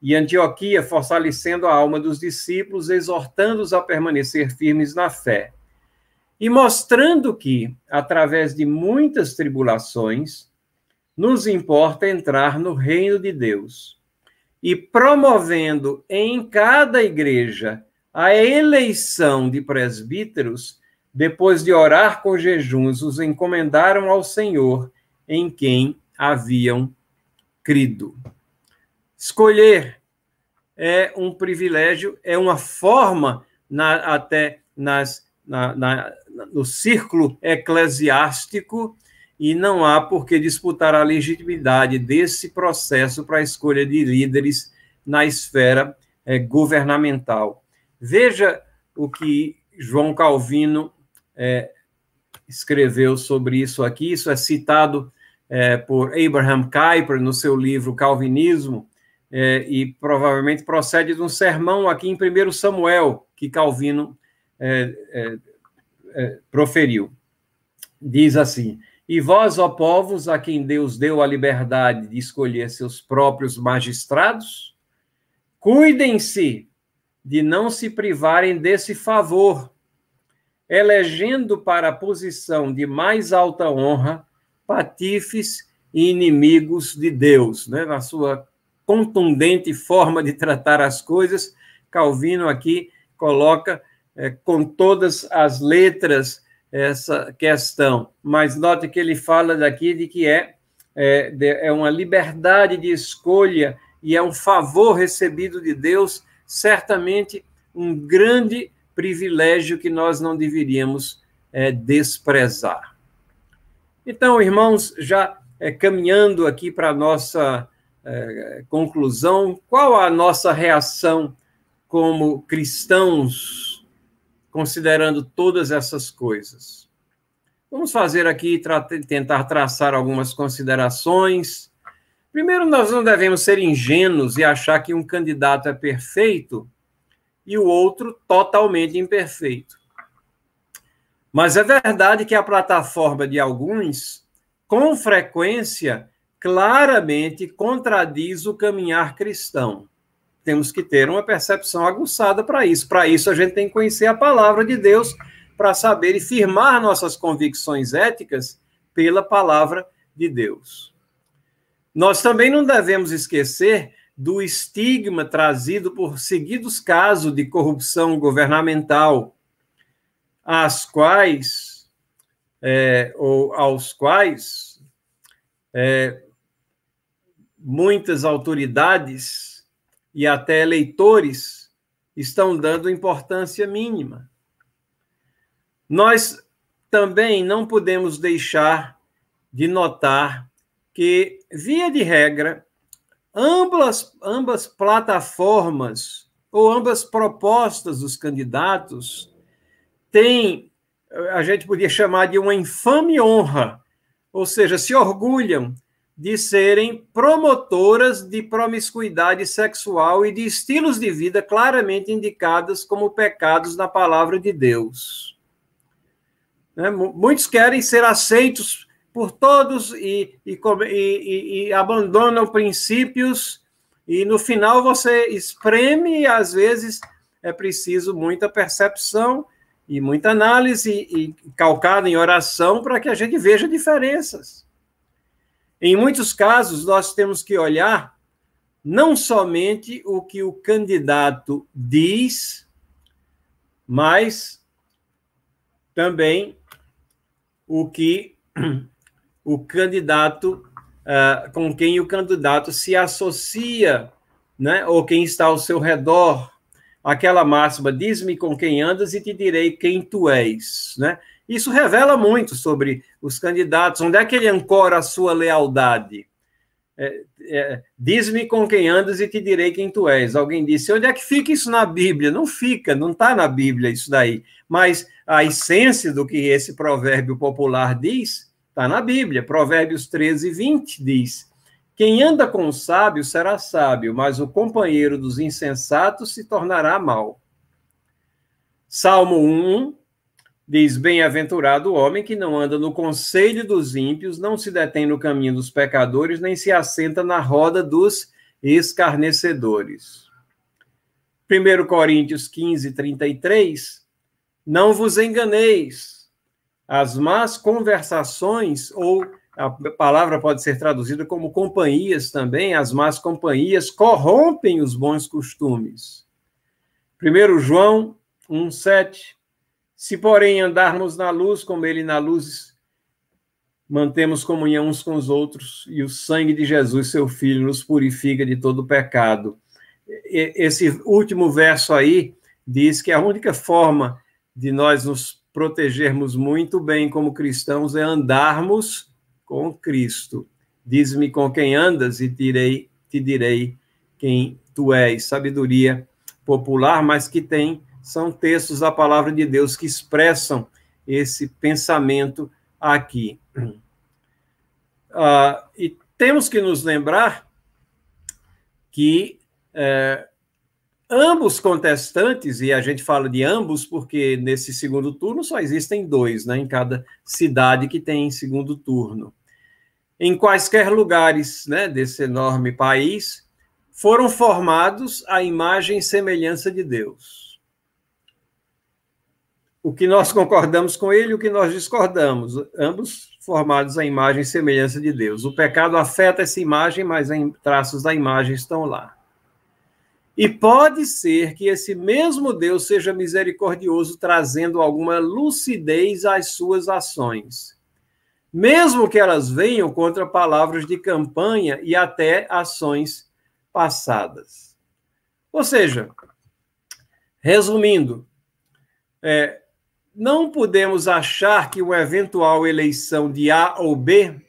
e Antioquia, fortalecendo a alma dos discípulos, exortando-os a permanecer firmes na fé. E mostrando que, através de muitas tribulações, nos importa entrar no reino de Deus. E promovendo em cada igreja a eleição de presbíteros, depois de orar com jejuns, os encomendaram ao Senhor em quem haviam crido. Escolher é um privilégio, é uma forma, na, até nas, na, na, no círculo eclesiástico, e não há por que disputar a legitimidade desse processo para a escolha de líderes na esfera é, governamental. Veja o que João Calvino é, escreveu sobre isso aqui, isso é citado é, por Abraham Kuyper no seu livro Calvinismo, e provavelmente procede de um sermão aqui em 1 Samuel, que Calvino proferiu. Diz assim: E vós, ó povos, a quem Deus deu a liberdade de escolher seus próprios magistrados, cuidem-se de não se privarem desse favor, elegendo para a posição de mais alta honra patifes e inimigos de Deus, né? na sua contundente forma de tratar as coisas, Calvino aqui coloca é, com todas as letras essa questão. Mas note que ele fala daqui de que é, é, de, é uma liberdade de escolha e é um favor recebido de Deus, certamente um grande privilégio que nós não deveríamos é, desprezar. Então, irmãos, já é, caminhando aqui para a nossa é, conclusão, qual a nossa reação como cristãos, considerando todas essas coisas? Vamos fazer aqui, tentar traçar algumas considerações. Primeiro, nós não devemos ser ingênuos e achar que um candidato é perfeito e o outro totalmente imperfeito. Mas é verdade que a plataforma de alguns, com frequência, claramente contradiz o caminhar cristão. Temos que ter uma percepção aguçada para isso. Para isso, a gente tem que conhecer a palavra de Deus para saber e firmar nossas convicções éticas pela palavra de Deus. Nós também não devemos esquecer do estigma trazido por seguidos casos de corrupção governamental, às quais, é, ou aos quais, é, muitas autoridades e até eleitores estão dando importância mínima. Nós também não podemos deixar de notar que, via de regra, ambas, ambas plataformas ou ambas propostas dos candidatos têm, a gente podia chamar de uma infame honra, ou seja, se orgulham de serem promotoras de promiscuidade sexual e de estilos de vida claramente indicados como pecados na palavra de Deus. Né? Muitos querem ser aceitos por todos e, e, e, e, abandonam princípios, e no final você espreme, e às vezes é preciso muita percepção e muita análise, e calcada em oração, para que a gente veja diferenças. Em muitos casos, nós temos que olhar não somente o que o candidato diz, mas também o que <clears throat> o candidato, uh, com quem o candidato se associa, né? ou quem está ao seu redor. Aquela máxima, diz-me com quem andas e te direi quem tu és. Né? Isso revela muito sobre os candidatos, onde é que ele ancora a sua lealdade. é, é, diz-me com quem andas e te direi quem tu és. Alguém disse, onde é que fica isso na Bíblia? Não fica, não está na Bíblia isso daí. Mas a essência do que esse provérbio popular diz está na Bíblia. Provérbios 13, 20 diz: Quem anda com o sábio será sábio, mas o companheiro dos insensatos se tornará mal. Salmo 1, Diz: Bem-aventurado o homem que não anda no conselho dos ímpios, não se detém no caminho dos pecadores, nem se assenta na roda dos escarnecedores. 1 Coríntios 15, 33. Não vos enganeis. As más conversações, ou a palavra pode ser traduzida como companhias também, as más companhias corrompem os bons costumes. 1 João 1, 7. Se, porém, andarmos na luz, como ele na luz, mantemos comunhão uns com os outros, e o sangue de Jesus, seu Filho, nos purifica de todo pecado. Esse último verso aí diz que a única forma de nós nos protegermos muito bem como cristãos é andarmos com Cristo. Diz-me com quem andas e direi, te direi quem tu és. Sabedoria popular, mas que tem são textos da palavra de Deus que expressam esse pensamento aqui. Uh, e temos que nos lembrar que é, ambos contestantes, e a gente fala de ambos porque nesse segundo turno só existem dois, né, em cada cidade que tem segundo turno. Em quaisquer lugares né, desse enorme país, foram formados à imagem e semelhança de Deus o que nós concordamos com ele e o que nós discordamos, ambos formados à imagem e semelhança de Deus. O pecado afeta essa imagem, mas traços da imagem estão lá. E pode ser que esse mesmo Deus seja misericordioso, trazendo alguma lucidez às suas ações, mesmo que elas venham contra palavras de campanha e até ações passadas. Ou seja, resumindo, é, não podemos achar que uma eventual eleição de A ou B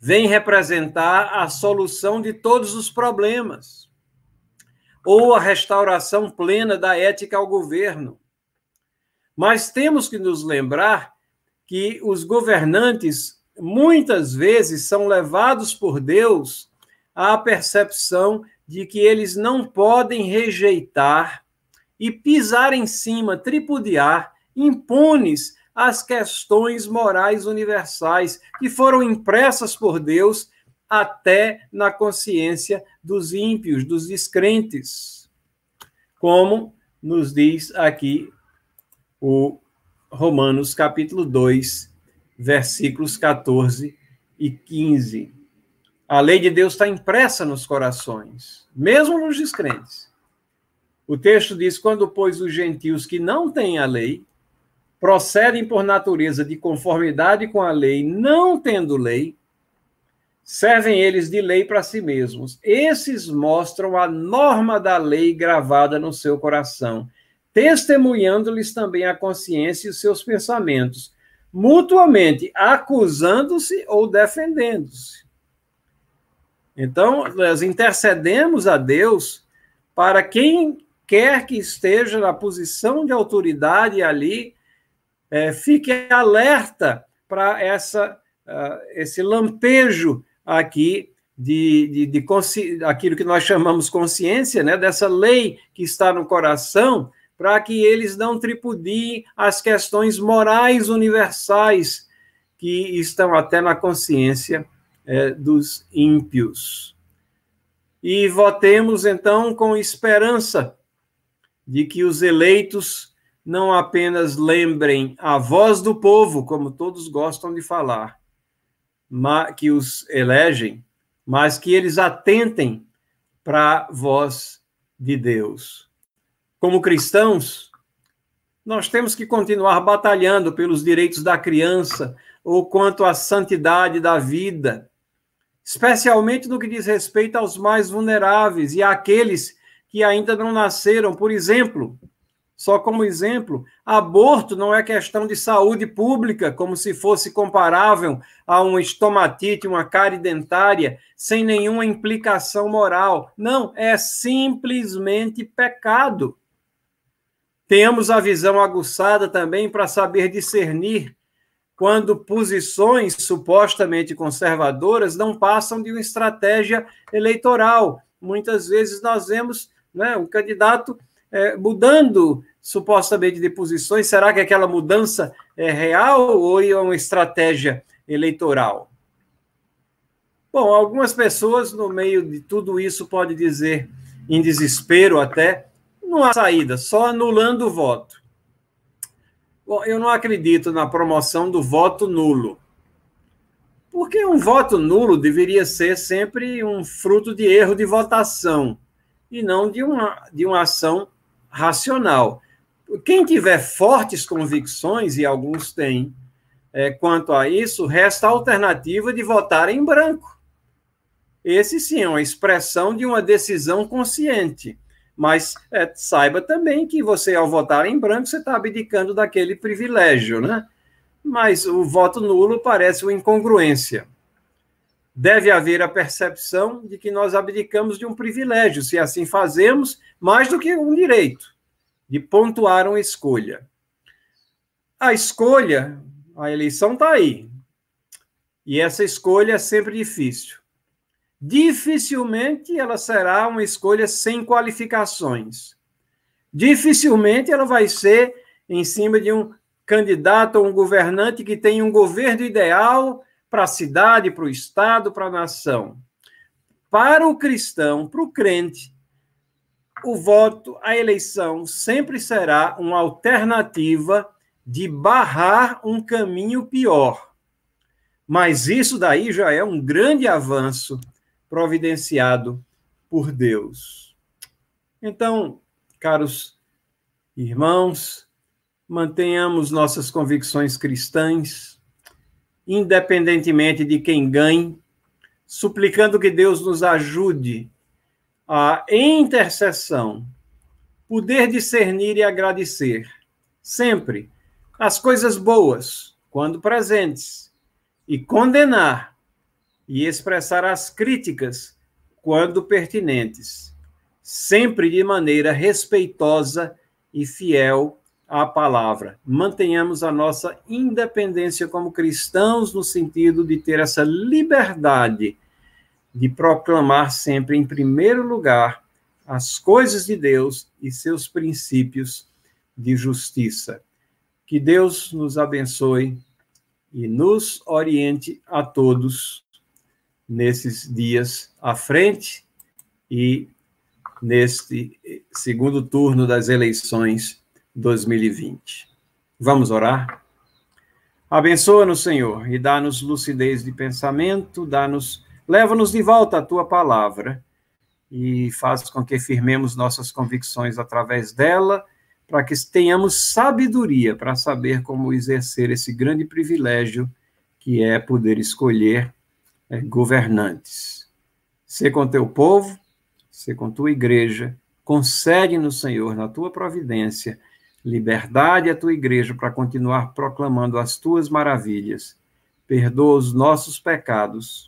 vem representar a solução de todos os problemas ou a restauração plena da ética ao governo. Mas temos que nos lembrar que os governantes muitas vezes são levados por Deus à percepção de que eles não podem rejeitar e pisar em cima, tripudiar impunes às questões morais universais que foram impressas por Deus até na consciência dos ímpios, dos descrentes. Como nos diz aqui o Romanos capítulo 2, versículos 14 e 15. A lei de Deus está impressa nos corações, mesmo nos descrentes. O texto diz: quando, pois, os gentios que não têm a lei procedem por natureza de conformidade com a lei, não tendo lei, servem eles de lei para si mesmos. Esses mostram a norma da lei gravada no seu coração, testemunhando-lhes também a consciência e os seus pensamentos, mutuamente acusando-se ou defendendo-se. Então, nós intercedemos a Deus para quem quer que esteja na posição de autoridade ali, é, fique alerta para essa uh, esse lampejo aqui de, de, de aquilo que nós chamamos consciência, né, dessa lei que está no coração, para que eles não tripudiem as questões morais universais que estão até na consciência é, dos ímpios. E votemos, então, com esperança de que os eleitos não apenas lembrem a voz do povo, como todos gostam de falar, que os elegem, mas que eles atentem para a voz de Deus. Como cristãos, nós temos que continuar batalhando pelos direitos da criança ou quanto à santidade da vida, especialmente no que diz respeito aos mais vulneráveis e àqueles que ainda não nasceram, por exemplo, Só como exemplo, aborto não é questão de saúde pública, como se fosse comparável a uma estomatite, uma cárie dentária, sem nenhuma implicação moral. Não, é simplesmente pecado. Temos a visão aguçada também para saber discernir quando posições supostamente conservadoras não passam de uma estratégia eleitoral. Muitas vezes nós vemos né, um candidato é, mudando supostamente de posições. Será que aquela mudança é real ou é uma estratégia eleitoral? Bom, algumas pessoas no meio de tudo isso podem dizer, em desespero até, não há saída, só anulando o voto. Bom, eu não acredito na promoção do voto nulo. Porque um voto nulo deveria ser sempre um fruto de erro de votação e não de uma, de uma ação racional. Quem tiver fortes convicções, e alguns têm, é, quanto a isso, resta a alternativa de votar em branco. Esse sim é uma expressão de uma decisão consciente. Mas é, saiba também que você, ao votar em branco, você está abdicando daquele privilégio, né? Mas o voto nulo parece uma incongruência. Deve haver a percepção de que nós abdicamos de um privilégio, se assim fazemos, mais do que um direito, de pontuar uma escolha. A escolha, a eleição está aí. E essa escolha é sempre difícil dificilmente ela será uma escolha sem qualificações. Dificilmente ela vai ser em cima de um candidato ou um governante que tem um governo ideal para a cidade, para o Estado, para a nação. Para o cristão, para o crente, o voto, a eleição sempre será uma alternativa de barrar um caminho pior. Mas isso daí já é um grande avanço providenciado por Deus. Então, caros irmãos, mantenhamos nossas convicções cristãs, independentemente de quem ganhe, suplicando que Deus nos ajude a, intercessão, poder discernir e agradecer sempre as coisas boas, quando presentes, e condenar e expressar as críticas quando pertinentes, sempre de maneira respeitosa e fiel à palavra. Mantenhamos a nossa independência como cristãos, no sentido de ter essa liberdade de proclamar sempre, em primeiro lugar, as coisas de Deus e seus princípios de justiça. Que Deus nos abençoe e nos oriente a todos nesses dias à frente e neste segundo turno das eleições 2020. Vamos orar? Abençoa-nos, Senhor, e dá-nos lucidez de pensamento, dá-nos, leva-nos de volta à tua palavra e faz com que firmemos nossas convicções através dela, para que tenhamos sabedoria para saber como exercer esse grande privilégio que é poder escolher é, governantes. Ser com teu povo, ser com tua igreja, concede-nos, Senhor, na tua providência, liberdade à tua igreja para continuar proclamando as tuas maravilhas. Perdoa os nossos pecados,